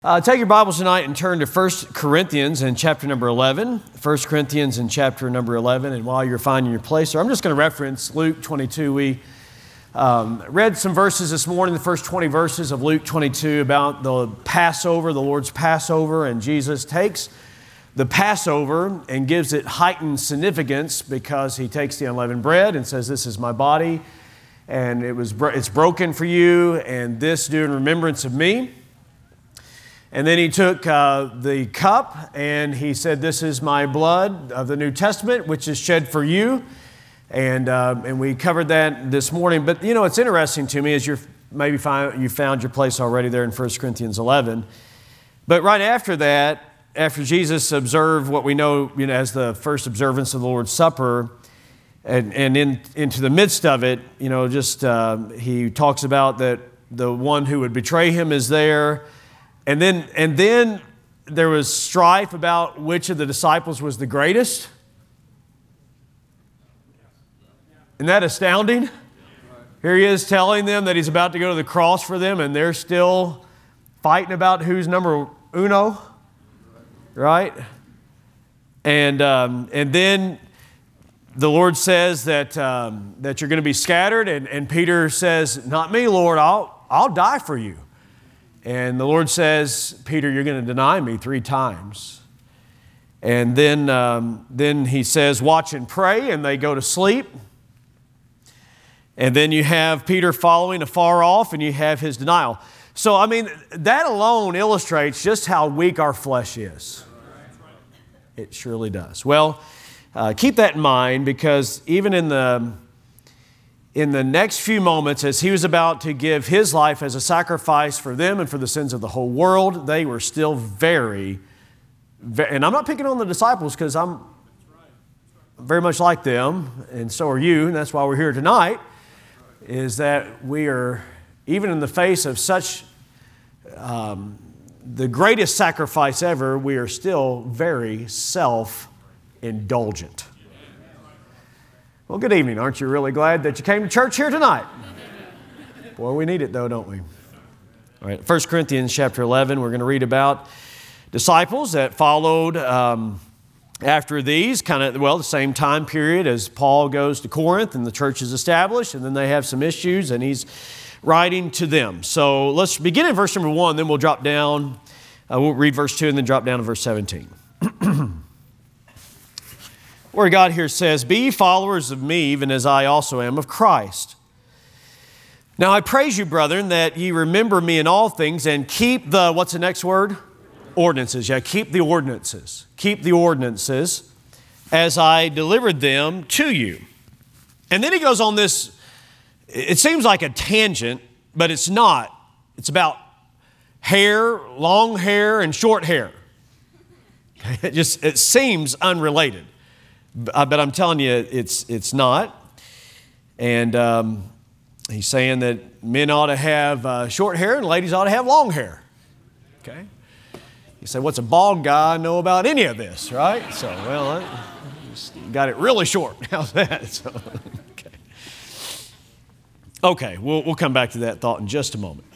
Uh, take your Bibles tonight and turn to 1 Corinthians in chapter number 11. 1 Corinthians in chapter number 11. And while you're finding your place there, I'm just going to reference Luke 22. We um, read some verses this morning, the first 20 verses of Luke 22 about the Passover, the Lord's Passover, and Jesus takes the Passover and gives it heightened significance because he takes the unleavened bread and says, This is my body, and it was, it's broken for you, and this do in remembrance of me. And then he took uh, the cup and he said, This is my blood of the New Testament, which is shed for you. And, uh, and we covered that this morning. But you know, it's interesting to me as you're maybe find, you found your place already there in 1 Corinthians 11. But right after that, after Jesus observed what we know, you know as the first observance of the Lord's Supper, and, and in, into the midst of it, you know, just uh, he talks about that the one who would betray him is there and then, and then there was strife about which of the disciples was the greatest. Isn't that astounding? Here he is telling them that he's about to go to the cross for them, and they're still fighting about who's number uno, right? And, um, and then the Lord says that, um, that you're going to be scattered, and, and Peter says, Not me, Lord, I'll, I'll die for you. And the Lord says, Peter, you're going to deny me three times. And then, um, then he says, Watch and pray, and they go to sleep. And then you have Peter following afar off, and you have his denial. So, I mean, that alone illustrates just how weak our flesh is. It surely does. Well, uh, keep that in mind because even in the in the next few moments, as he was about to give his life as a sacrifice for them and for the sins of the whole world, they were still very, very and I'm not picking on the disciples because I'm very much like them, and so are you, and that's why we're here tonight, is that we are, even in the face of such um, the greatest sacrifice ever, we are still very self indulgent. Well, good evening. Aren't you really glad that you came to church here tonight? Boy, we need it though, don't we? All right, 1 Corinthians chapter 11, we're going to read about disciples that followed um, after these, kind of, well, the same time period as Paul goes to Corinth and the church is established, and then they have some issues, and he's writing to them. So let's begin in verse number one, then we'll drop down. Uh, we'll read verse 2 and then drop down to verse 17. Where God here says, Be followers of me, even as I also am of Christ. Now I praise you, brethren, that ye remember me in all things and keep the, what's the next word? Ordinances. Yeah, keep the ordinances. Keep the ordinances as I delivered them to you. And then he goes on this, it seems like a tangent, but it's not. It's about hair, long hair, and short hair. It just it seems unrelated. But I'm telling you, it's, it's not. And um, he's saying that men ought to have uh, short hair and ladies ought to have long hair. Okay? You say, what's a bald guy know about any of this, right? So, well, I got it really short. How's that? So, okay. Okay, we'll, we'll come back to that thought in just a moment.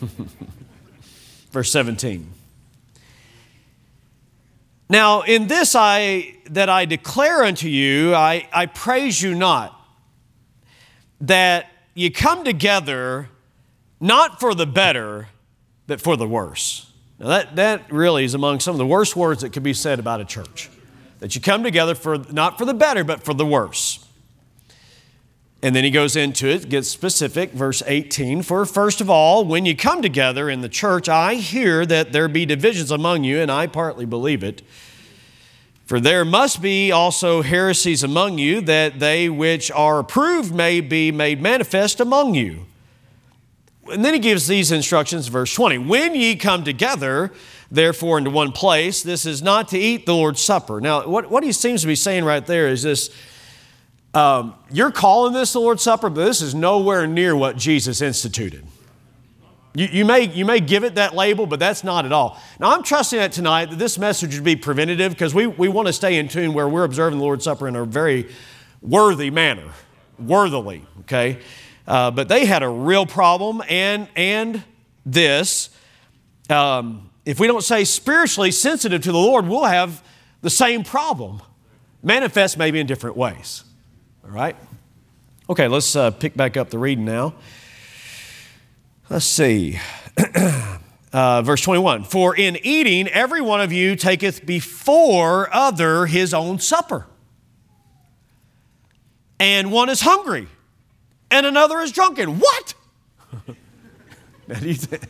Verse 17. Now, in this I that I declare unto you, I, I praise you not, that you come together not for the better, but for the worse. Now that, that really is among some of the worst words that could be said about a church. That you come together for not for the better, but for the worse. And then he goes into it, gets specific, verse 18. For first of all, when you come together in the church, I hear that there be divisions among you, and I partly believe it. For there must be also heresies among you, that they which are approved may be made manifest among you. And then he gives these instructions, verse 20 When ye come together, therefore, into one place, this is not to eat the Lord's Supper. Now, what, what he seems to be saying right there is this um, you're calling this the Lord's Supper, but this is nowhere near what Jesus instituted. You, you, may, you may give it that label, but that's not at all. Now, I'm trusting that tonight that this message would be preventative because we, we want to stay in tune where we're observing the Lord's Supper in a very worthy manner, worthily, okay? Uh, but they had a real problem, and, and this um, if we don't say spiritually sensitive to the Lord, we'll have the same problem, manifest maybe in different ways. All right? Okay, let's uh, pick back up the reading now. Let's see. uh, verse 21 For in eating, every one of you taketh before other his own supper. And one is hungry, and another is drunken. What? now, do, you th-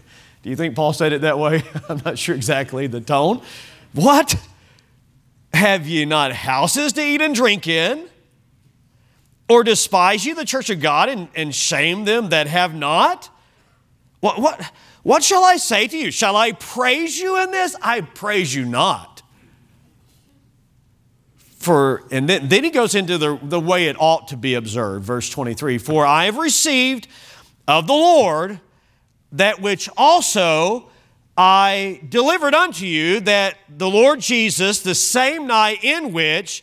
do you think Paul said it that way? I'm not sure exactly the tone. What? Have ye not houses to eat and drink in? Or despise you the church of God and, and shame them that have not? What, what, what shall I say to you? Shall I praise you in this? I praise you not. For, and then, then he goes into the, the way it ought to be observed, verse 23 For I have received of the Lord that which also I delivered unto you, that the Lord Jesus, the same night in which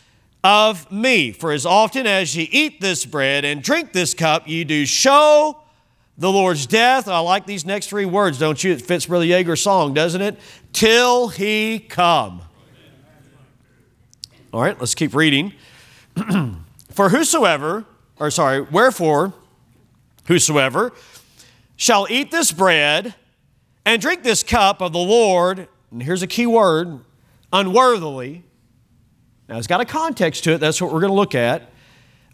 of me. For as often as ye eat this bread and drink this cup, ye do show the Lord's death. I like these next three words, don't you? It fits Brother Yeager's song, doesn't it? Till he come. All right, let's keep reading. For whosoever, or sorry, wherefore, whosoever shall eat this bread and drink this cup of the Lord, and here's a key word, unworthily, now, it's got a context to it. That's what we're going to look at.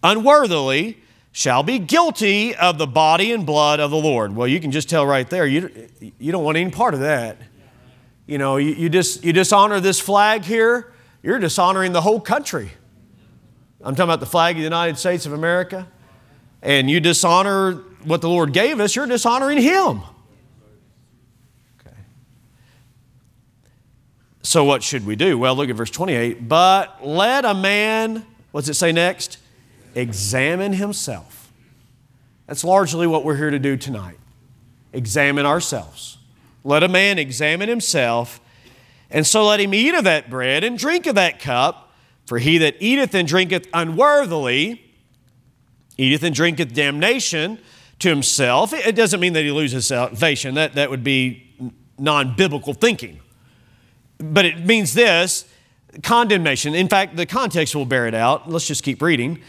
Unworthily shall be guilty of the body and blood of the Lord. Well, you can just tell right there, you, you don't want any part of that. You know, you, you, dis, you dishonor this flag here, you're dishonoring the whole country. I'm talking about the flag of the United States of America. And you dishonor what the Lord gave us, you're dishonoring Him. So, what should we do? Well, look at verse 28. But let a man, what's it say next? Examine himself. That's largely what we're here to do tonight. Examine ourselves. Let a man examine himself, and so let him eat of that bread and drink of that cup. For he that eateth and drinketh unworthily eateth and drinketh damnation to himself. It doesn't mean that he loses salvation, that, that would be non biblical thinking but it means this condemnation. In fact, the context will bear it out. Let's just keep reading.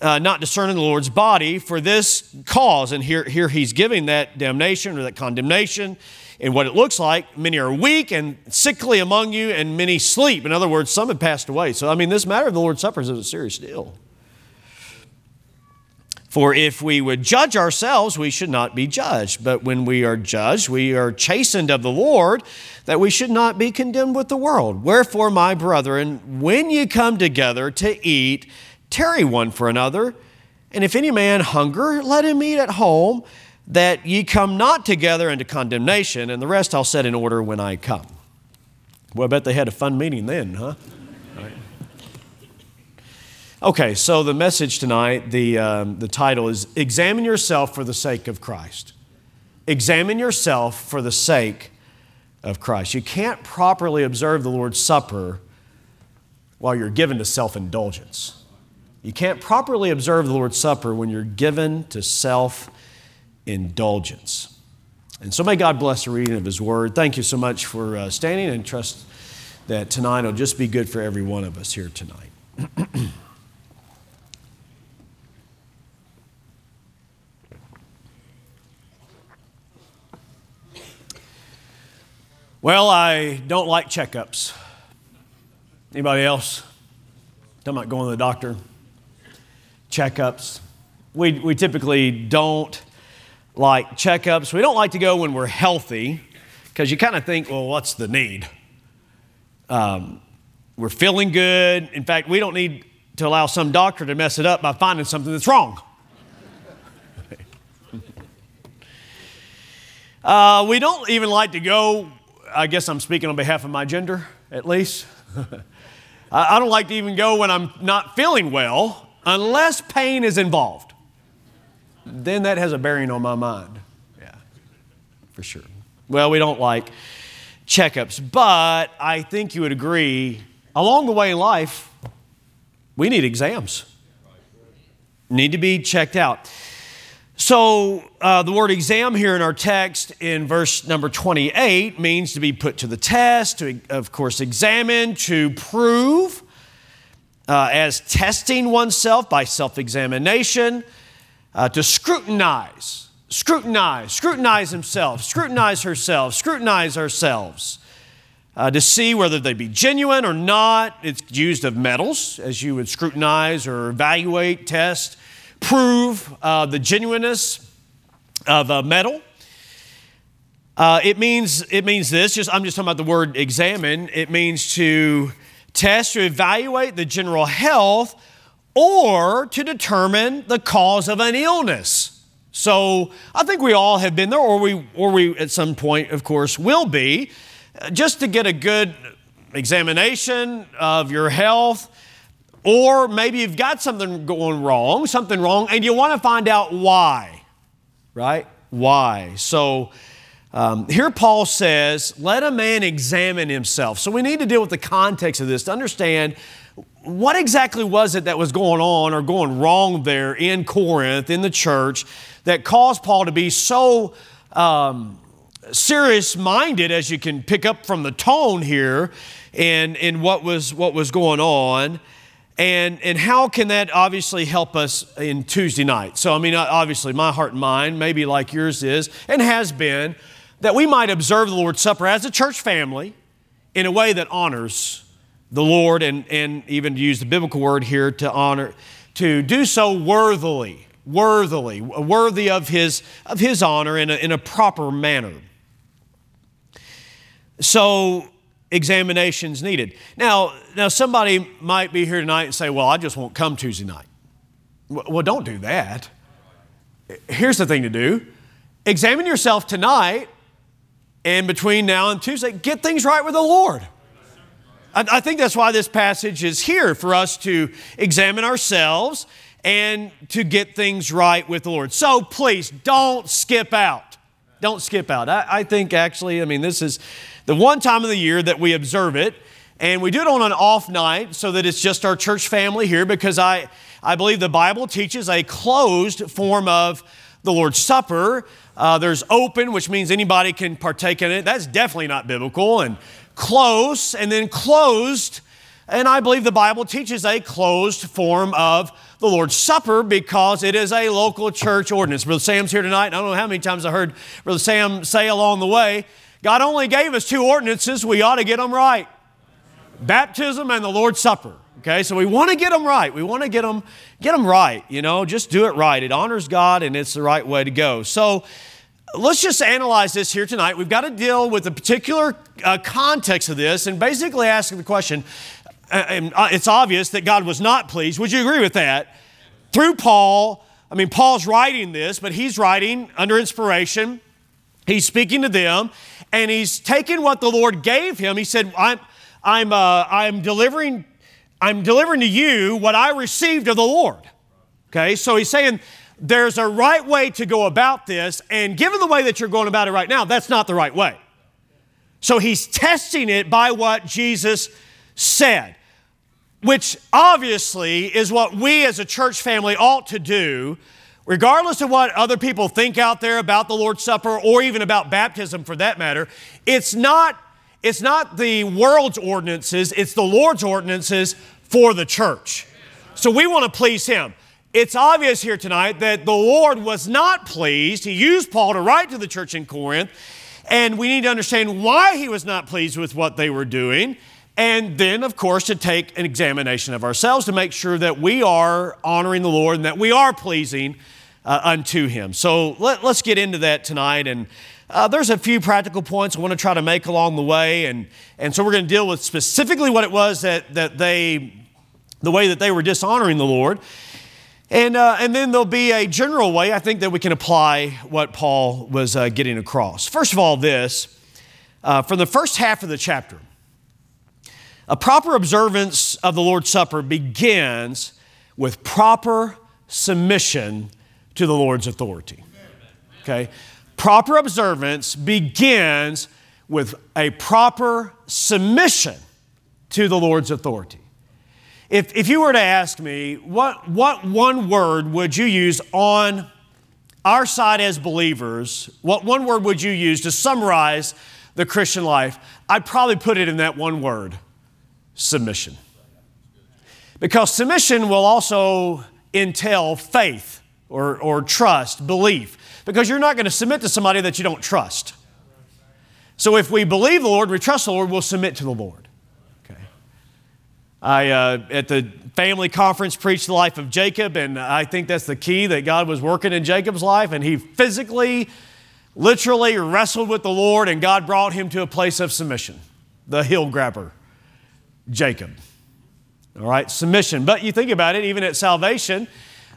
Uh, not discerning the Lord's body for this cause. And here, here he's giving that damnation or that condemnation and what it looks like. Many are weak and sickly among you, and many sleep. In other words, some have passed away. So, I mean, this matter of the Lord's Supper is a serious deal. For if we would judge ourselves, we should not be judged. But when we are judged, we are chastened of the Lord, that we should not be condemned with the world. Wherefore, my brethren, when ye come together to eat, tarry one for another. And if any man hunger, let him eat at home, that ye come not together into condemnation. And the rest I'll set in order when I come. Well, I bet they had a fun meeting then, huh? Okay, so the message tonight, the, um, the title is Examine Yourself for the Sake of Christ. Examine yourself for the sake of Christ. You can't properly observe the Lord's Supper while you're given to self indulgence. You can't properly observe the Lord's Supper when you're given to self indulgence. And so may God bless the reading of His Word. Thank you so much for uh, standing and trust that tonight will just be good for every one of us here tonight. Well, I don't like checkups. Anybody else? Talking about going to the doctor. Checkups. We, we typically don't like checkups. We don't like to go when we're healthy because you kind of think, well, what's the need? Um, we're feeling good. In fact, we don't need to allow some doctor to mess it up by finding something that's wrong. uh, we don't even like to go I guess I'm speaking on behalf of my gender. at least. I don't like to even go when I'm not feeling well unless pain is involved. Then that has a bearing on my mind. Yeah, for sure. Well, we don't like checkups, but I think you would agree along the way in life, we need exams, need to be checked out. So, uh, the word exam here in our text in verse number 28 means to be put to the test, to, of course, examine, to prove, uh, as testing oneself by self examination, uh, to scrutinize, scrutinize, scrutinize himself, scrutinize herself, scrutinize ourselves. Uh, to see whether they be genuine or not. It's used of metals, as you would scrutinize or evaluate, test prove uh, the genuineness of a metal. Uh, it means it means this. Just I'm just talking about the word examine. It means to test or evaluate the general health, or to determine the cause of an illness. So I think we all have been there, or we or we at some point, of course, will be, uh, just to get a good examination of your health or maybe you've got something going wrong, something wrong, and you want to find out why, right? Why? So um, here Paul says, let a man examine himself. So we need to deal with the context of this to understand what exactly was it that was going on or going wrong there in Corinth, in the church, that caused Paul to be so um, serious minded, as you can pick up from the tone here, in, in what, was, what was going on. And, and how can that obviously help us in Tuesday night? So, I mean, uh, obviously, my heart and mind, maybe like yours is and has been, that we might observe the Lord's Supper as a church family in a way that honors the Lord and, and even to use the biblical word here to honor, to do so worthily, worthily, worthy of His, of his honor in a, in a proper manner. So, examinations needed. Now, now somebody might be here tonight and say, "Well, I just won't come Tuesday night." Well, don't do that. Here's the thing to do: examine yourself tonight, and between now and Tuesday, get things right with the Lord. I, think that's why this passage is here for us to examine ourselves and to get things right with the Lord. So please don't skip out. Don't skip out. I, I think actually, I mean, this is the one time of the year that we observe it. And we do it on an off night so that it's just our church family here because I, I believe the Bible teaches a closed form of the Lord's Supper. Uh, there's open, which means anybody can partake in it. That's definitely not biblical. And close, and then closed. And I believe the Bible teaches a closed form of the Lord's Supper because it is a local church ordinance. Brother Sam's here tonight. I don't know how many times I heard Brother Sam say along the way God only gave us two ordinances. We ought to get them right baptism and the Lord's Supper. Okay, so we want to get them right. We want to get them, get them right. You know, just do it right. It honors God and it's the right way to go. So let's just analyze this here tonight. We've got to deal with the particular uh, context of this and basically ask the question. Uh, and uh, it's obvious that God was not pleased. Would you agree with that? Through Paul, I mean, Paul's writing this, but he's writing under inspiration. He's speaking to them, and he's taking what the Lord gave him. He said, I'm, I'm, uh, I'm, delivering, I'm delivering to you what I received of the Lord. Okay, so he's saying there's a right way to go about this, and given the way that you're going about it right now, that's not the right way. So he's testing it by what Jesus said, which obviously is what we as a church family ought to do regardless of what other people think out there about the Lord's Supper or even about baptism for that matter, it's not, it's not the world's ordinances, it's the Lord's ordinances for the church. So we want to please Him. It's obvious here tonight that the Lord was not pleased. He used Paul to write to the church in Corinth, and we need to understand why he was not pleased with what they were doing. And then, of course, to take an examination of ourselves to make sure that we are honoring the Lord and that we are pleasing uh, unto Him. So let, us get into that tonight. And uh, there's a few practical points I want to try to make along the way. And, and so we're going to deal with specifically what it was that, that they, the way that they were dishonoring the Lord. And, uh, and then there'll be a general way, I think, that we can apply what Paul was uh, getting across. First of all, this, uh, from the first half of the chapter, A proper observance of the Lord's Supper begins with proper submission to the Lord's authority. Okay? Proper observance begins with a proper submission to the Lord's authority. If, if you were to ask me, what, what one word would you use on our side as believers, what one word would you use to summarize the Christian life? I'd probably put it in that one word submission. Because submission will also entail faith or, or trust, belief, because you're not going to submit to somebody that you don't trust. So if we believe the Lord, we trust the Lord, we'll submit to the Lord. Okay. I, uh, at the family conference, preached the life of Jacob, and I think that's the key that God was working in Jacob's life, and he physically, literally wrestled with the Lord, and God brought him to a place of submission. The hill grabber, Jacob. All right, submission. But you think about it, even at salvation,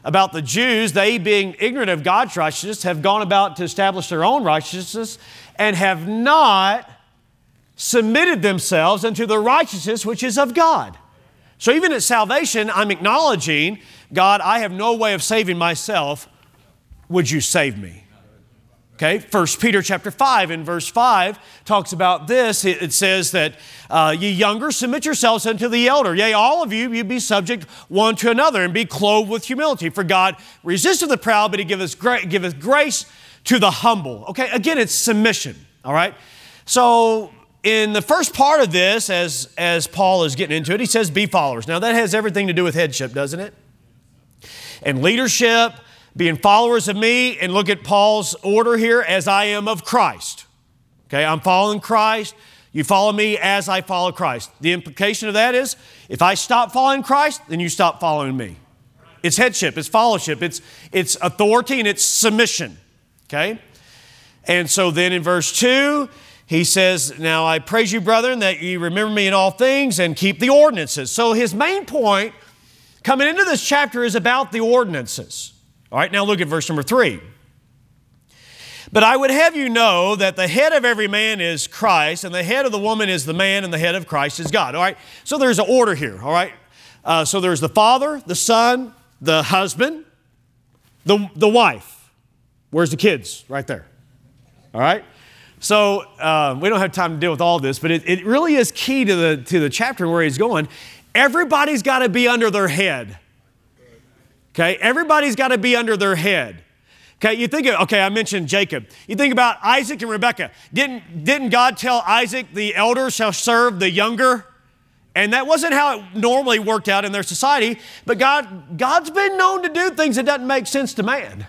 about the Jews, they being ignorant of God's righteousness, have gone about to establish their own righteousness and have not submitted themselves unto the righteousness which is of God. So even at salvation, I'm acknowledging, God, I have no way of saving myself. Would you save me? Okay, First Peter chapter 5 in verse 5 talks about this. It says that uh, ye younger, submit yourselves unto the elder. Yea, all of you, you be subject one to another and be clothed with humility. For God resisteth the proud, but he giveth, gra- giveth grace to the humble. Okay, again, it's submission. All right? So in the first part of this, as, as Paul is getting into it, he says, be followers. Now that has everything to do with headship, doesn't it? And leadership being followers of me, and look at Paul's order here as I am of Christ. Okay, I'm following Christ. You follow me as I follow Christ. The implication of that is if I stop following Christ, then you stop following me. It's headship, it's fellowship, it's, it's authority, and it's submission. Okay? And so then in verse 2, he says, Now I praise you, brethren, that you remember me in all things and keep the ordinances. So his main point coming into this chapter is about the ordinances. All right, now look at verse number three. But I would have you know that the head of every man is Christ, and the head of the woman is the man, and the head of Christ is God. All right, so there's an order here. All right, uh, so there's the father, the son, the husband, the, the wife. Where's the kids? Right there. All right. So uh, we don't have time to deal with all this, but it, it really is key to the to the chapter where he's going. Everybody's got to be under their head. Okay, everybody's got to be under their head. Okay, you think of, okay, I mentioned Jacob. You think about Isaac and Rebekah. Didn't, didn't God tell Isaac, the elder shall serve the younger? And that wasn't how it normally worked out in their society, but God, God's been known to do things that doesn't make sense to man.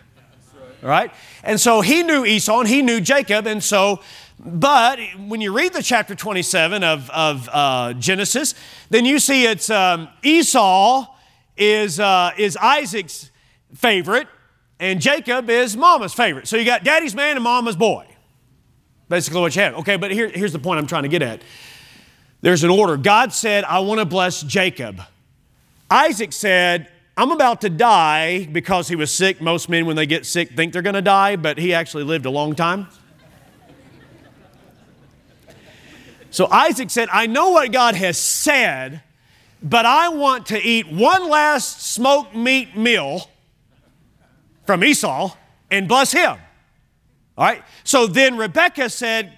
Right? And so he knew Esau and he knew Jacob, and so but when you read the chapter 27 of, of uh, Genesis, then you see it's um, Esau is, uh, is Isaac's favorite, and Jacob is mama's favorite. So you got daddy's man and mama's boy. Basically, what you have. Okay, but here, here's the point I'm trying to get at. There's an order. God said, I want to bless Jacob. Isaac said, I'm about to die because he was sick. Most men, when they get sick, think they're going to die, but he actually lived a long time. So Isaac said, I know what God has said, but I want to eat one last smoked meat meal from Esau and bless him. All right? So then Rebekah said,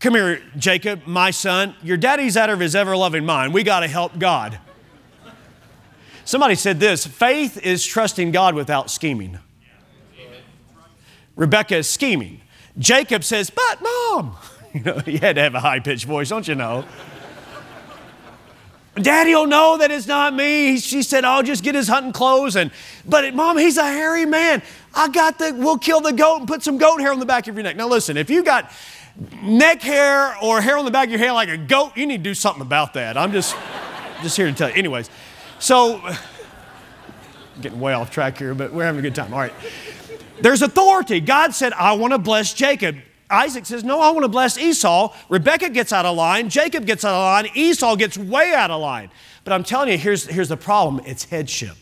Come here, Jacob, my son. Your daddy's out of his ever loving mind. We got to help God. Somebody said this faith is trusting God without scheming. Rebecca is scheming. Jacob says, But mom, you know, he had to have a high pitched voice, don't you know? Daddy will know that it's not me. She said, I'll just get his hunting clothes. And, but mom, he's a hairy man. I got the, we'll kill the goat and put some goat hair on the back of your neck. Now listen, if you got neck hair or hair on the back of your head like a goat, you need to do something about that. I'm just, just here to tell you. Anyways, so getting way off track here, but we're having a good time. All right. There's authority. God said, I want to bless Jacob. Isaac says, No, I want to bless Esau. Rebecca gets out of line. Jacob gets out of line. Esau gets way out of line. But I'm telling you, here's, here's the problem it's headship.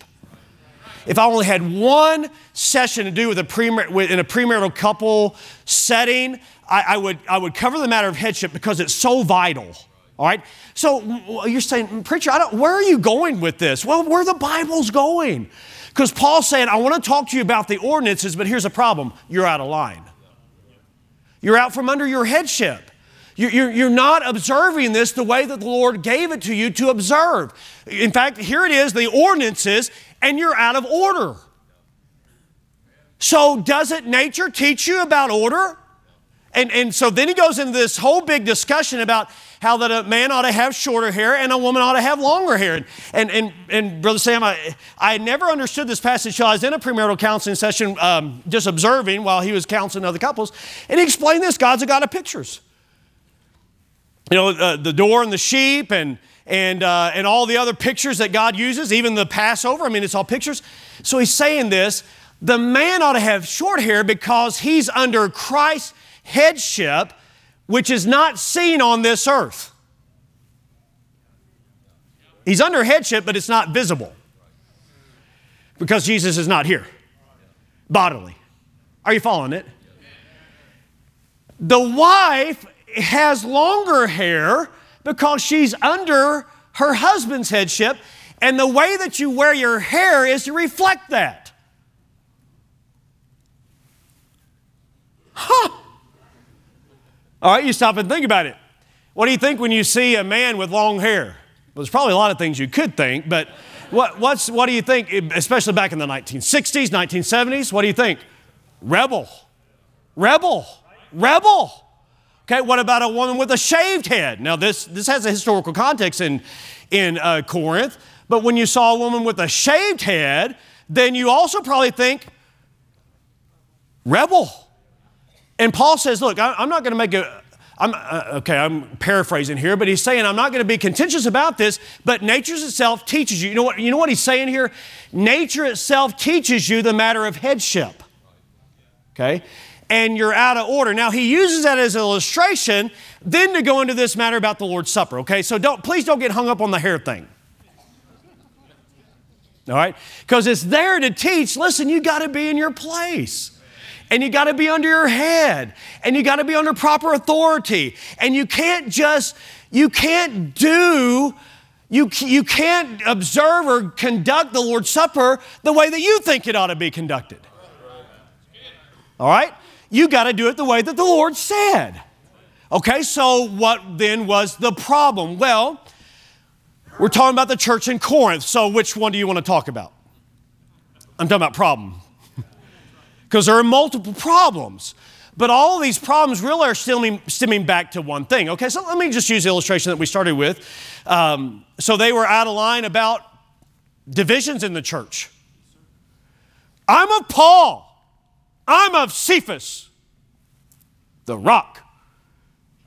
If I only had one session to do with a premar- with, in a premarital couple setting, I, I, would, I would cover the matter of headship because it's so vital. All right? So you're saying, Preacher, I don't, where are you going with this? Well, where the Bible's going. Because Paul's saying, I want to talk to you about the ordinances, but here's a problem you're out of line. You're out from under your headship. You're not observing this the way that the Lord gave it to you to observe. In fact, here it is the ordinances, and you're out of order. So, doesn't nature teach you about order? And, and so then he goes into this whole big discussion about how that a man ought to have shorter hair and a woman ought to have longer hair. And, and, and, and Brother Sam, I, I never understood this passage until I was in a premarital counseling session um, just observing while he was counseling other couples. And he explained this God's a God of pictures. You know, uh, the door and the sheep and, and, uh, and all the other pictures that God uses, even the Passover. I mean, it's all pictures. So he's saying this the man ought to have short hair because he's under Christ's headship, which is not seen on this earth. He's under headship, but it's not visible because Jesus is not here bodily. Are you following it? The wife has longer hair because she's under her husband's headship, and the way that you wear your hair is to reflect that. Huh. All right, you stop and think about it. What do you think when you see a man with long hair? Well, there's probably a lot of things you could think, but what, what's, what do you think, especially back in the 1960s, 1970s? What do you think? Rebel. Rebel. Rebel. Okay, what about a woman with a shaved head? Now, this, this has a historical context in, in uh, Corinth, but when you saw a woman with a shaved head, then you also probably think rebel. And Paul says, Look, I, am not going to make a, I'm, uh, okay, I'm paraphrasing here, but he's saying I'm not going to be contentious about this, but nature itself teaches you. You know what, you know what he's saying here? Nature itself teaches you the matter of headship. Okay? And you're out of order. Now he uses that as an illustration, then to go into this matter about the Lord's Supper. Okay, so don't please don't get hung up on the hair thing. All right? Because it's there to teach, listen, you got to be in your place and you got to be under your head. And you got to be under proper authority. And you can't just you can't do you, you can't observe or conduct the lord's supper the way that you think it ought to be conducted. All right? You got to do it the way that the lord said. Okay so what then was the problem? Well we're talking about the church in corinth. So which one do you want to talk about? I'm talking about problem because there are multiple problems. But all these problems really are stemming, stemming back to one thing. Okay, so let me just use the illustration that we started with. Um, so they were out of line about divisions in the church. I'm of Paul. I'm of Cephas, the rock.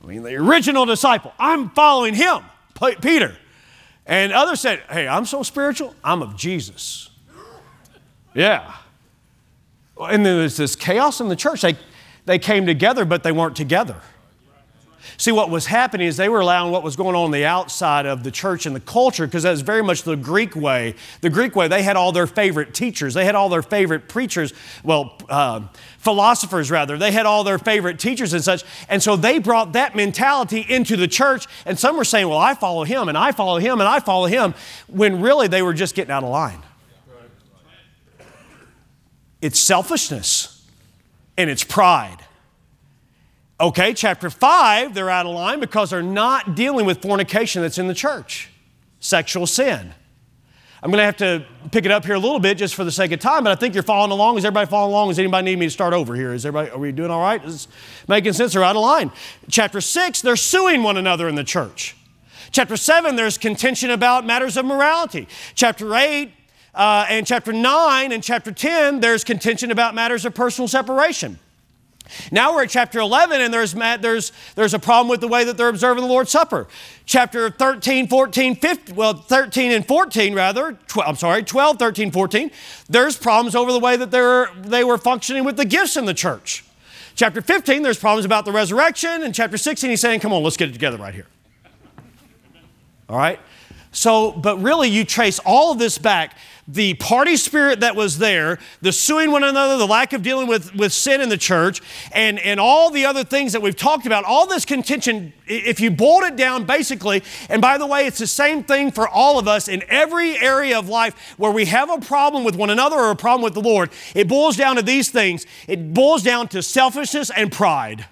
I mean, the original disciple. I'm following him, Peter. And others said, Hey, I'm so spiritual, I'm of Jesus. Yeah. And there was this chaos in the church. They, they came together, but they weren't together. See, what was happening is they were allowing what was going on on the outside of the church and the culture, because that was very much the Greek way. The Greek way, they had all their favorite teachers, they had all their favorite preachers, well, uh, philosophers rather. They had all their favorite teachers and such. And so they brought that mentality into the church. And some were saying, well, I follow him, and I follow him, and I follow him, when really they were just getting out of line. It's selfishness and it's pride. Okay, chapter 5, they're out of line because they're not dealing with fornication that's in the church, sexual sin. I'm going to have to pick it up here a little bit just for the sake of time, but I think you're following along. Is everybody following along? Does anybody need me to start over here? Is everybody, are we doing all right? Is making sense? They're out of line. Chapter 6, they're suing one another in the church. Chapter 7, there's contention about matters of morality. Chapter 8, uh, and chapter 9 and chapter 10, there's contention about matters of personal separation. Now we're at chapter 11, and there's, there's, there's a problem with the way that they're observing the Lord's Supper. Chapter 13, 14, 15, well, 13 and 14, rather, 12, I'm sorry, 12, 13, 14, there's problems over the way that they're, they were functioning with the gifts in the church. Chapter 15, there's problems about the resurrection. And chapter 16, he's saying, come on, let's get it together right here. All right? So, but really, you trace all of this back the party spirit that was there, the suing one another, the lack of dealing with, with sin in the church, and, and all the other things that we've talked about, all this contention, if you boiled it down basically, and by the way, it's the same thing for all of us in every area of life where we have a problem with one another or a problem with the Lord, it boils down to these things. It boils down to selfishness and pride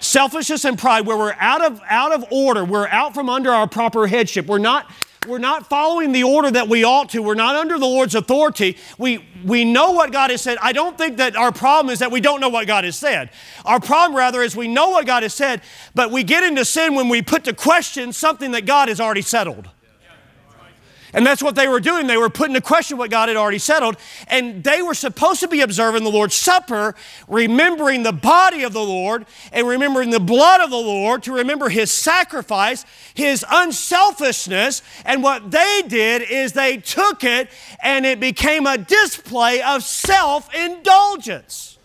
selfishness and pride where we're out of out of order we're out from under our proper headship we're not we're not following the order that we ought to. We're not under the Lord's authority. We, we know what God has said. I don't think that our problem is that we don't know what God has said. Our problem, rather, is we know what God has said, but we get into sin when we put to question something that God has already settled. And that's what they were doing. They were putting to question what God had already settled. And they were supposed to be observing the Lord's Supper, remembering the body of the Lord and remembering the blood of the Lord, to remember his sacrifice, his unselfishness. And what they did is they took it and it became a display of self indulgence.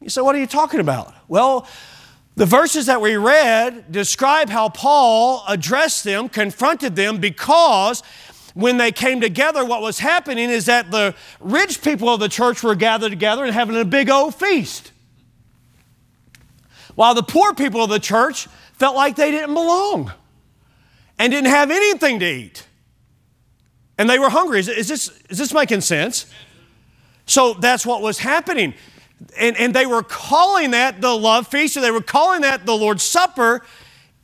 You say, What are you talking about? Well, the verses that we read describe how Paul addressed them, confronted them, because when they came together, what was happening is that the rich people of the church were gathered together and having a big old feast. While the poor people of the church felt like they didn't belong and didn't have anything to eat. And they were hungry. Is, is this, is this making sense? So that's what was happening and, and they were calling that the love feast, or they were calling that the Lord's Supper,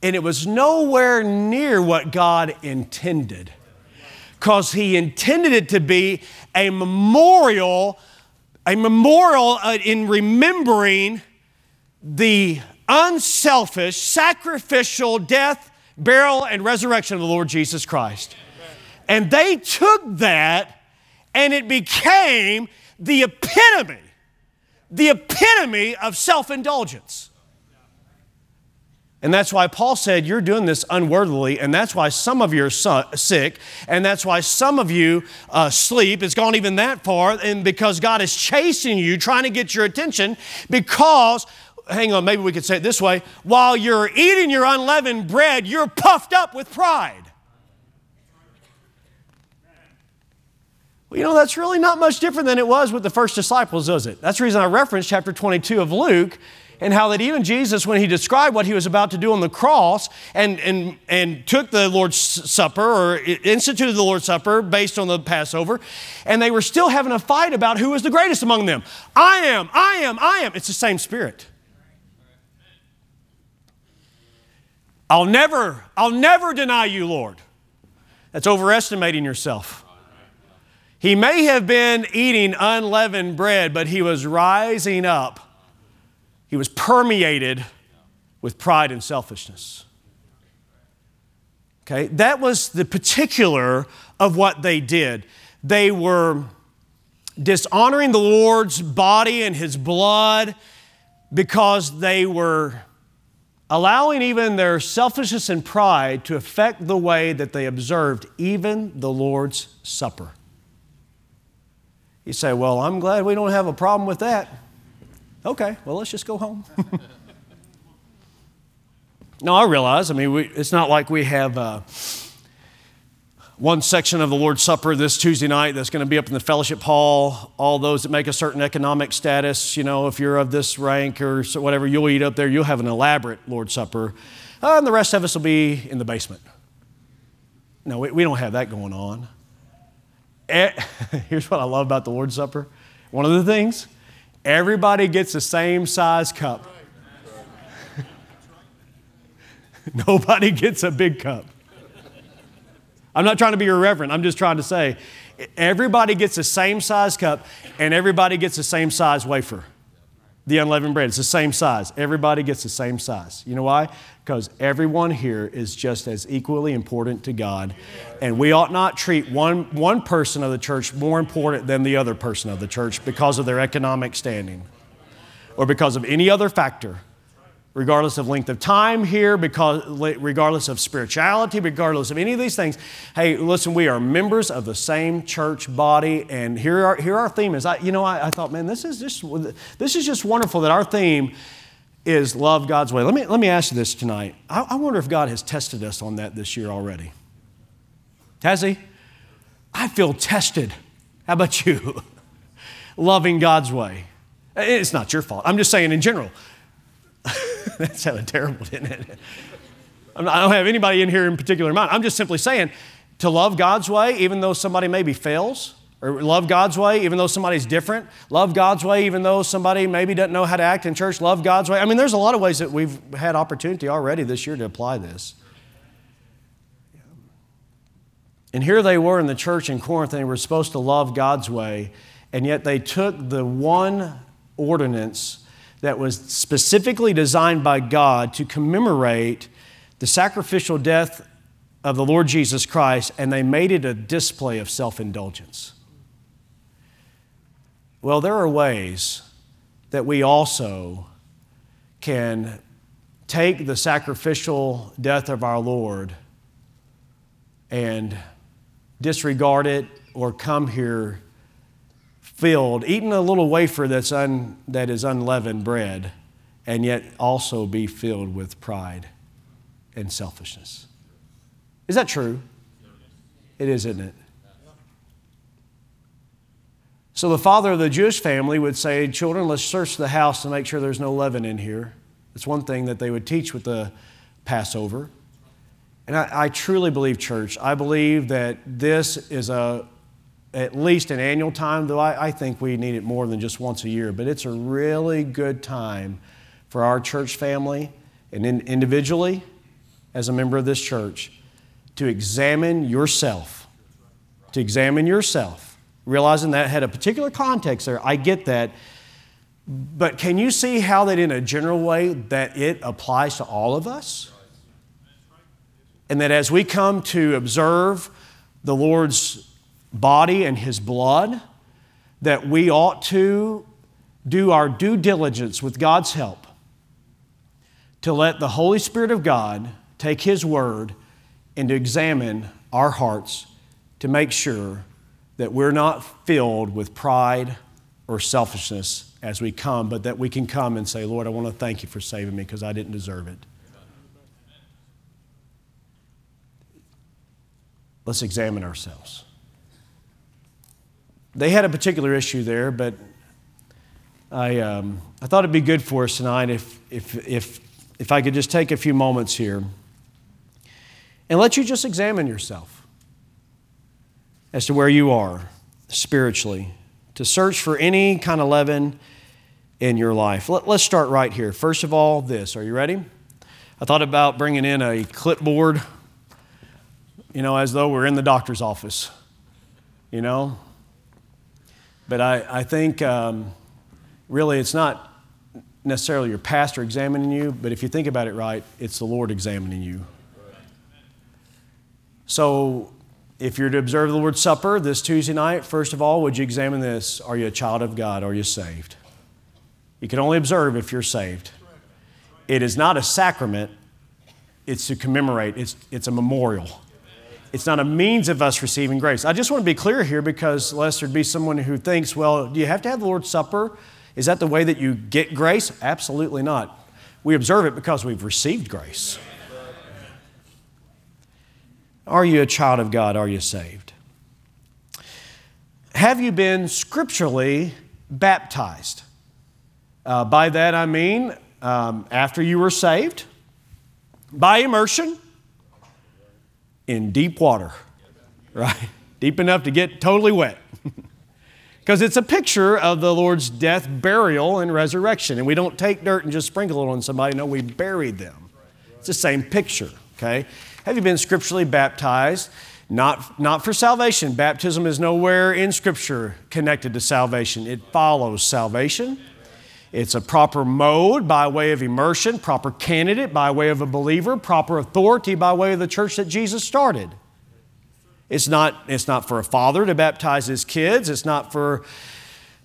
and it was nowhere near what God intended. Because He intended it to be a memorial, a memorial uh, in remembering the unselfish, sacrificial death, burial, and resurrection of the Lord Jesus Christ. And they took that and it became the epitome the epitome of self indulgence. And that's why Paul said, You're doing this unworthily, and that's why some of you are sick, and that's why some of you uh, sleep. It's gone even that far, and because God is chasing you, trying to get your attention, because, hang on, maybe we could say it this way while you're eating your unleavened bread, you're puffed up with pride. Well, you know, that's really not much different than it was with the first disciples, is it? That's the reason I referenced chapter 22 of Luke and how that even Jesus, when he described what he was about to do on the cross and, and, and took the Lord's Supper or instituted the Lord's Supper based on the Passover, and they were still having a fight about who was the greatest among them. I am, I am, I am. It's the same spirit. I'll never, I'll never deny you, Lord. That's overestimating yourself. He may have been eating unleavened bread, but he was rising up. He was permeated with pride and selfishness. Okay, that was the particular of what they did. They were dishonoring the Lord's body and his blood because they were allowing even their selfishness and pride to affect the way that they observed even the Lord's Supper. You say, Well, I'm glad we don't have a problem with that. Okay, well, let's just go home. no, I realize, I mean, we, it's not like we have uh, one section of the Lord's Supper this Tuesday night that's going to be up in the fellowship hall. All those that make a certain economic status, you know, if you're of this rank or whatever, you'll eat up there. You'll have an elaborate Lord's Supper. Uh, and the rest of us will be in the basement. No, we, we don't have that going on. here's what I love about the Lord's Supper. One of the things, everybody gets the same size cup. Nobody gets a big cup. I'm not trying to be irreverent. I'm just trying to say everybody gets the same size cup and everybody gets the same size wafer. The unleavened bread, it's the same size. Everybody gets the same size. You know why? because everyone here is just as equally important to God. And we ought not treat one, one person of the church more important than the other person of the church because of their economic standing or because of any other factor, regardless of length of time here, because, regardless of spirituality, regardless of any of these things. Hey, listen, we are members of the same church body, and here our, here our theme is. I, you know, I, I thought, man, this is just this is just wonderful that our theme is love God's way. Let me, let me ask you this tonight. I, I wonder if God has tested us on that this year already. Has he? I feel tested. How about you? Loving God's way. It's not your fault. I'm just saying in general. that sounded terrible, didn't it? I don't have anybody in here in particular in mind. I'm just simply saying to love God's way, even though somebody maybe fails, or love God's way even though somebody's different. Love God's way even though somebody maybe doesn't know how to act in church. Love God's way. I mean, there's a lot of ways that we've had opportunity already this year to apply this. And here they were in the church in Corinth, and they were supposed to love God's way, and yet they took the one ordinance that was specifically designed by God to commemorate the sacrificial death of the Lord Jesus Christ, and they made it a display of self indulgence. Well, there are ways that we also can take the sacrificial death of our Lord and disregard it or come here filled, eating a little wafer that's un, that is unleavened bread, and yet also be filled with pride and selfishness. Is that true? It is, isn't it? So the father of the Jewish family would say, Children, let's search the house to make sure there's no leaven in here. It's one thing that they would teach with the Passover. And I, I truly believe, church, I believe that this is a at least an annual time, though I, I, think we need it more than just once a year. But it's a really good time for our church family and in, individually, as a member of this church, to examine yourself. To examine yourself realizing that had a particular context there. I get that. But can you see how that in a general way that it applies to all of us? And that as we come to observe the Lord's body and his blood, that we ought to do our due diligence with God's help to let the Holy Spirit of God take his word and to examine our hearts to make sure that we're not filled with pride or selfishness as we come, but that we can come and say, Lord, I want to thank you for saving me because I didn't deserve it. Let's examine ourselves. They had a particular issue there, but I, um, I thought it'd be good for us tonight if, if, if, if I could just take a few moments here and let you just examine yourself as to where you are spiritually, to search for any kind of leaven in your life. Let, us start right here. First of all, this. Are you ready? I thought about bringing in a clipboard, you know, as though we're in the doctor's office, you know. But I, I think um, really it's not necessarily your pastor examining you, but if you think about it right, it's the Lord examining you. So if you're to observe the Lord's Supper this Tuesday night, first of all, would you examine this? Are you a child of God? Are you saved? You can only observe if you're saved. It is not a sacrament, it's to commemorate, it's, it's a memorial. It's not a means of us receiving grace. I just want to be clear here because lest there'd be someone who thinks, well, do you have to have the Lord's Supper? Is that the way that you get grace? Absolutely not. We observe it because we've received grace. Are you a child of God? Are you saved? Have you been scripturally baptized? Uh, by that I mean um, after you were saved, by immersion, in deep water, right? Deep enough to get totally wet. Because it's a picture of the Lord's death, burial, and resurrection. And we don't take dirt and just sprinkle it on somebody. No, we buried them. It's the same picture, okay? Have you been scripturally baptized? Not, not for salvation. Baptism is nowhere in Scripture connected to salvation. It follows salvation. It's a proper mode by way of immersion, proper candidate by way of a believer, proper authority by way of the church that Jesus started. It's not, it's not for a father to baptize his kids. It's not for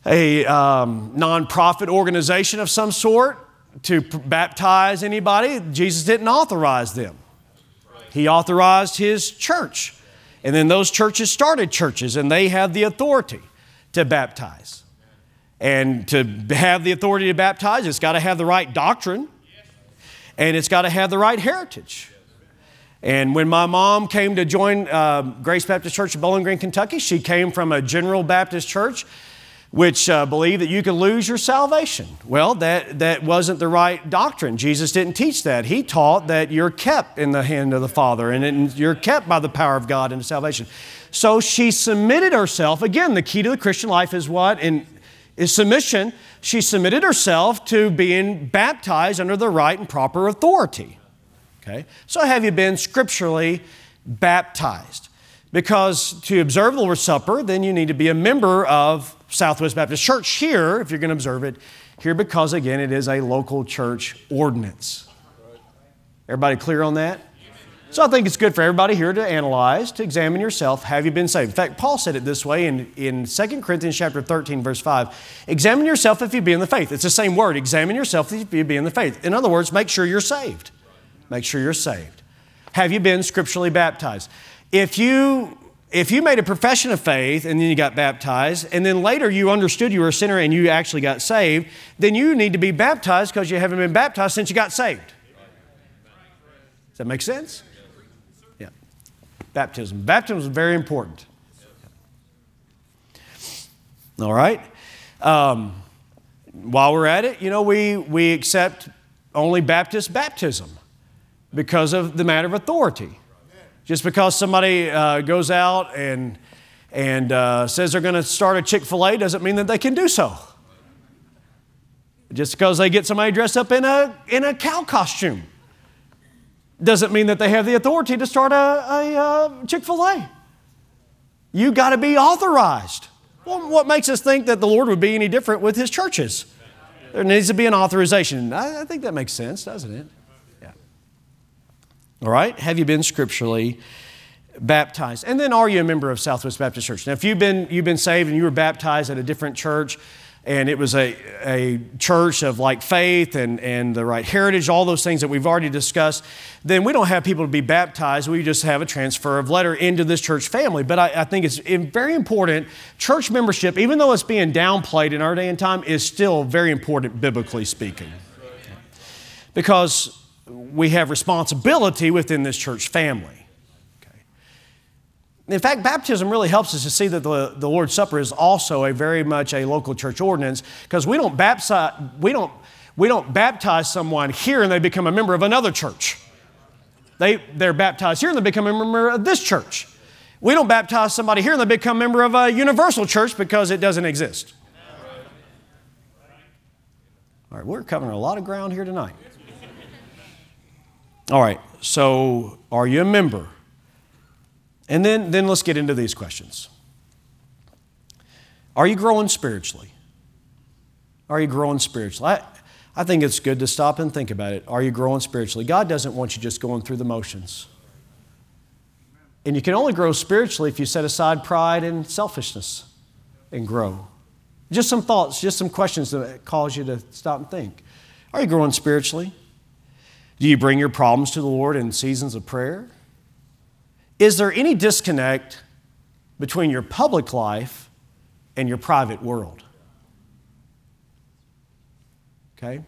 a um, nonprofit organization of some sort to baptize anybody. Jesus didn't authorize them. He authorized his church. And then those churches started churches, and they have the authority to baptize. And to have the authority to baptize, it's got to have the right doctrine, and it's got to have the right heritage. And when my mom came to join uh, Grace Baptist Church in Bowling Green, Kentucky, she came from a General Baptist church which uh, believed that you could lose your salvation. Well, that, that wasn't the right doctrine. Jesus didn't teach that. He taught that you're kept in the hand of the Father and it, you're kept by the power of God into salvation. So she submitted herself. Again, the key to the Christian life is what? In, is submission. She submitted herself to being baptized under the right and proper authority. Okay? So have you been scripturally baptized? Because to observe the Lord's Supper, then you need to be a member of Southwest Baptist Church here, if you're going to observe it here, because again, it is a local church ordinance. Everybody clear on that? So I think it's good for everybody here to analyze, to examine yourself. Have you been saved? In fact, Paul said it this way in, in 2 Corinthians chapter 13, verse 5. Examine yourself if you be in the faith. It's the same word. Examine yourself if you be in the faith. In other words, make sure you're saved. Make sure you're saved. Have you been scripturally baptized? If you if you made a profession of faith and then you got baptized, and then later you understood you were a sinner and you actually got saved, then you need to be baptized because you haven't been baptized since you got saved. Does that make sense? Baptism. Baptism is very important. All right. Um, while we're at it, you know, we, we accept only Baptist baptism because of the matter of authority. Just because somebody uh, goes out and, and uh, says they're going to start a Chick fil A doesn't mean that they can do so. Just because they get somebody dressed up in a, in a cow costume doesn't mean that they have the authority to start a, a, a uh, Chick fil A. You got to be authorized. Well, what makes us think that the Lord would be any different with his churches? There needs to be an authorization. I, I think that makes sense, doesn't it? Yeah. All right? Have you been scripturally baptized? And then are you a member of Southwest Baptist Church? Now, if you've been, you've been saved and you were baptized at a different church, and it was a, a church of like faith and, and the right heritage, all those things that we've already discussed, then we don't have people to be baptized. We just have a transfer of letter into this church family. But I, I think it's very important. Church membership, even though it's being downplayed in our day and time, is still very important biblically speaking. Because we have responsibility within this church family. In fact, baptism really helps us to see that the, the Lord's Supper is also a very much a local church ordinance because we don't baptize, we don't, we don't baptize someone here and they become a member of another church. They, they're baptized here and they become a member of this church. We don't baptize somebody here and they become a member of a universal church because it doesn't exist. All right, we're covering a lot of ground here tonight. All right, so are you a member? And then, then let's get into these questions. Are you growing spiritually? Are you growing spiritually? I, I think it's good to stop and think about it. Are you growing spiritually? God doesn't want you just going through the motions. And you can only grow spiritually if you set aside pride and selfishness and grow. Just some thoughts, just some questions that cause you to stop and think. Are you growing spiritually? Do you bring your problems to the Lord in seasons of prayer? Is there any disconnect between your public life and your private world? Okay?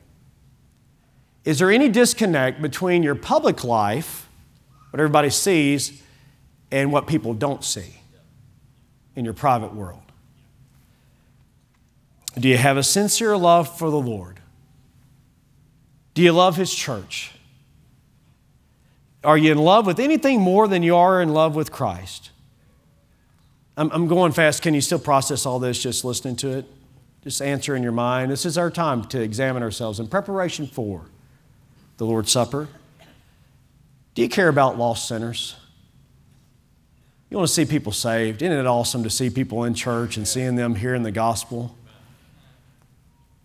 Is there any disconnect between your public life, what everybody sees, and what people don't see in your private world? Do you have a sincere love for the Lord? Do you love His church? Are you in love with anything more than you are in love with Christ? I'm, I'm going fast. Can you still process all this just listening to it? Just answer in your mind. This is our time to examine ourselves in preparation for the Lord's Supper. Do you care about lost sinners? You want to see people saved. Isn't it awesome to see people in church and seeing them hearing the gospel?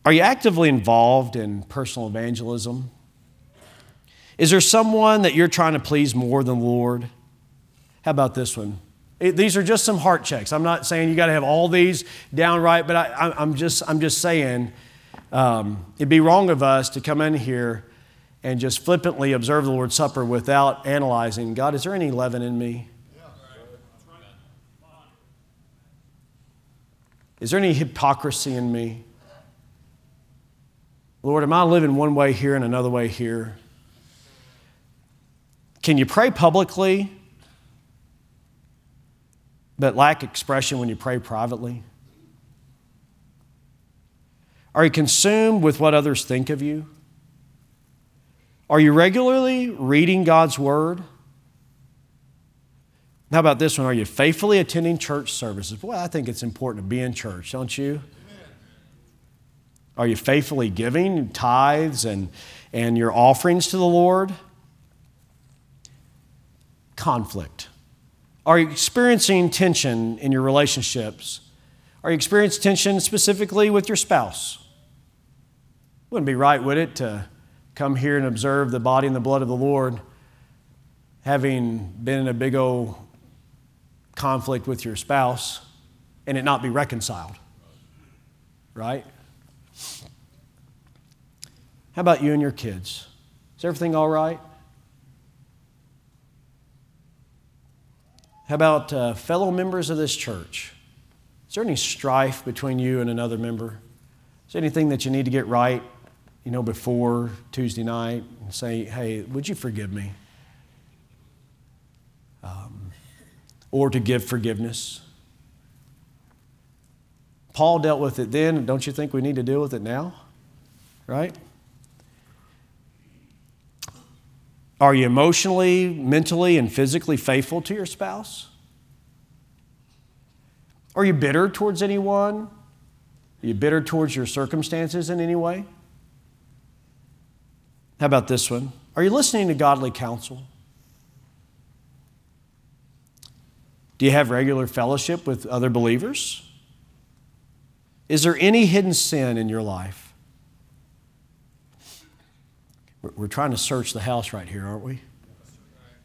Are you actively involved in personal evangelism? Is there someone that you're trying to please more than the Lord? How about this one? It, these are just some heart checks. I'm not saying you got to have all these down right, but I, am just, I'm just saying um, it'd be wrong of us to come in here and just flippantly observe the Lord's Supper without analyzing God, is there any leaven in me? Is there any hypocrisy in me? Lord, am I living one way here and another way here? Can you pray publicly but lack expression when you pray privately? Are you consumed with what others think of you? Are you regularly reading God's Word? How about this one? Are you faithfully attending church services? Boy, I think it's important to be in church, don't you? Are you faithfully giving tithes and, and your offerings to the Lord? Conflict. Are you experiencing tension in your relationships? Are you experiencing tension specifically with your spouse? Wouldn't be right, would it, to come here and observe the body and the blood of the Lord, having been in a big old conflict with your spouse and it not be reconciled? Right? How about you and your kids? Is everything all right? How about uh, fellow members of this church? Is there any strife between you and another member? Is there anything that you need to get right, you know, before Tuesday night and say, hey, would you forgive me? Um, or to give forgiveness. Paul dealt with it then, don't you think we need to deal with it now? Right? Are you emotionally, mentally, and physically faithful to your spouse? Are you bitter towards anyone? Are you bitter towards your circumstances in any way? How about this one? Are you listening to godly counsel? Do you have regular fellowship with other believers? Is there any hidden sin in your life? We're trying to search the house right here, aren't we?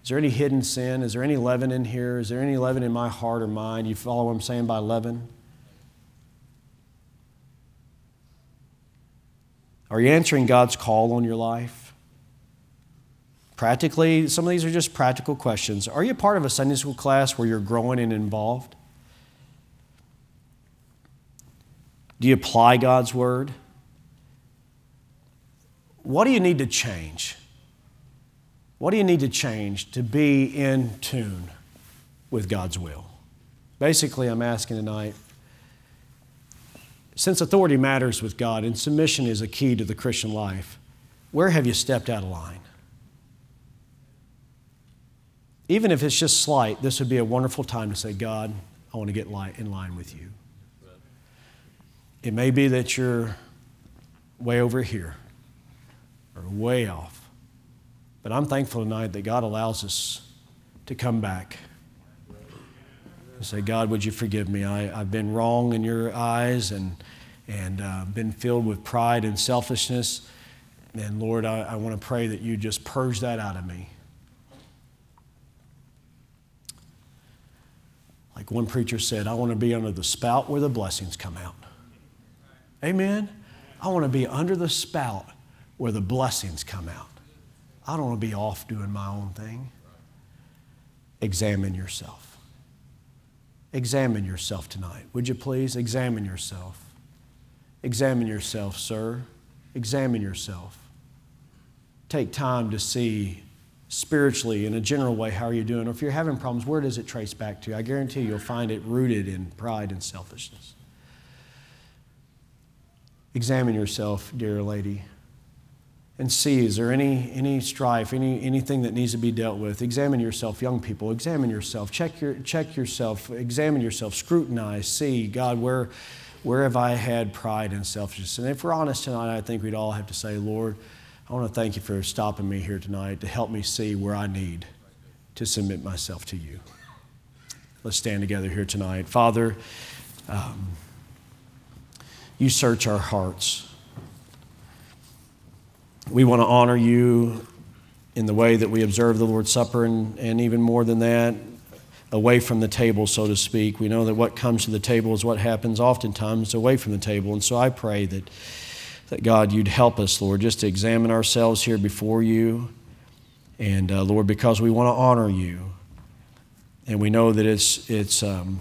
Is there any hidden sin? Is there any leaven in here? Is there any leaven in my heart or mind? You follow what I'm saying by leaven? Are you answering God's call on your life? Practically, some of these are just practical questions. Are you part of a Sunday school class where you're growing and involved? Do you apply God's word? What do you need to change? What do you need to change to be in tune with God's will? Basically, I'm asking tonight since authority matters with God and submission is a key to the Christian life, where have you stepped out of line? Even if it's just slight, this would be a wonderful time to say, God, I want to get in line with you. It may be that you're way over here or way off. But I'm thankful tonight that God allows us to come back and say, God, would you forgive me? I, have been wrong in your eyes and, and uh, been filled with pride and selfishness. And Lord, I, I want to pray that you just purge that out of me. Like one preacher said, I want to be under the spout where the blessings come out. Amen? I want to be under the spout where the blessings come out. I don't want to be off doing my own thing. Examine yourself. Examine yourself tonight. Would you please examine yourself? Examine yourself, sir. Examine yourself. Take time to see spiritually, in a general way, how are you doing? Or if you're having problems, where does it trace back to? I guarantee you'll find it rooted in pride and selfishness. Examine yourself, dear lady and see is there any, any strife, any, anything that needs to be dealt with. Examine yourself, young people. Examine yourself. Check, your, check yourself. Examine yourself. Scrutinize. See, God, where, where have I had pride and selfishness? And if we're honest tonight, I think we'd all have to say, Lord, I want to thank you for stopping me here tonight to help me see where I need to submit myself to you. Let's stand together here tonight. Father, um, you search our hearts. We want to honor you in the way that we observe the Lord's Supper, and, and even more than that, away from the table, so to speak. We know that what comes to the table is what happens oftentimes away from the table. And so I pray that, that God, you'd help us, Lord, just to examine ourselves here before you. And uh, Lord, because we want to honor you, and we know that it's, it's, um,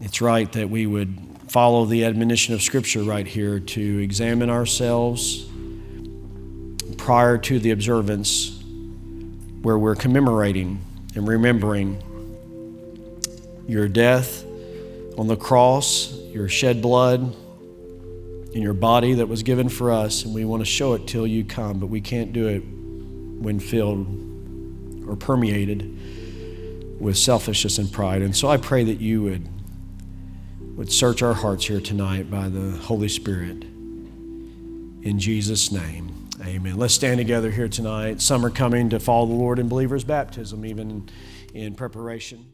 it's right that we would follow the admonition of Scripture right here to examine ourselves prior to the observance where we're commemorating and remembering your death on the cross, your shed blood, and your body that was given for us, and we want to show it till you come, but we can't do it when filled or permeated with selfishness and pride. And so I pray that you would, would search our hearts here tonight by the Holy Spirit. In Jesus' name, amen. Let's stand together here tonight. Some are coming to follow the Lord in believers' baptism, even in preparation.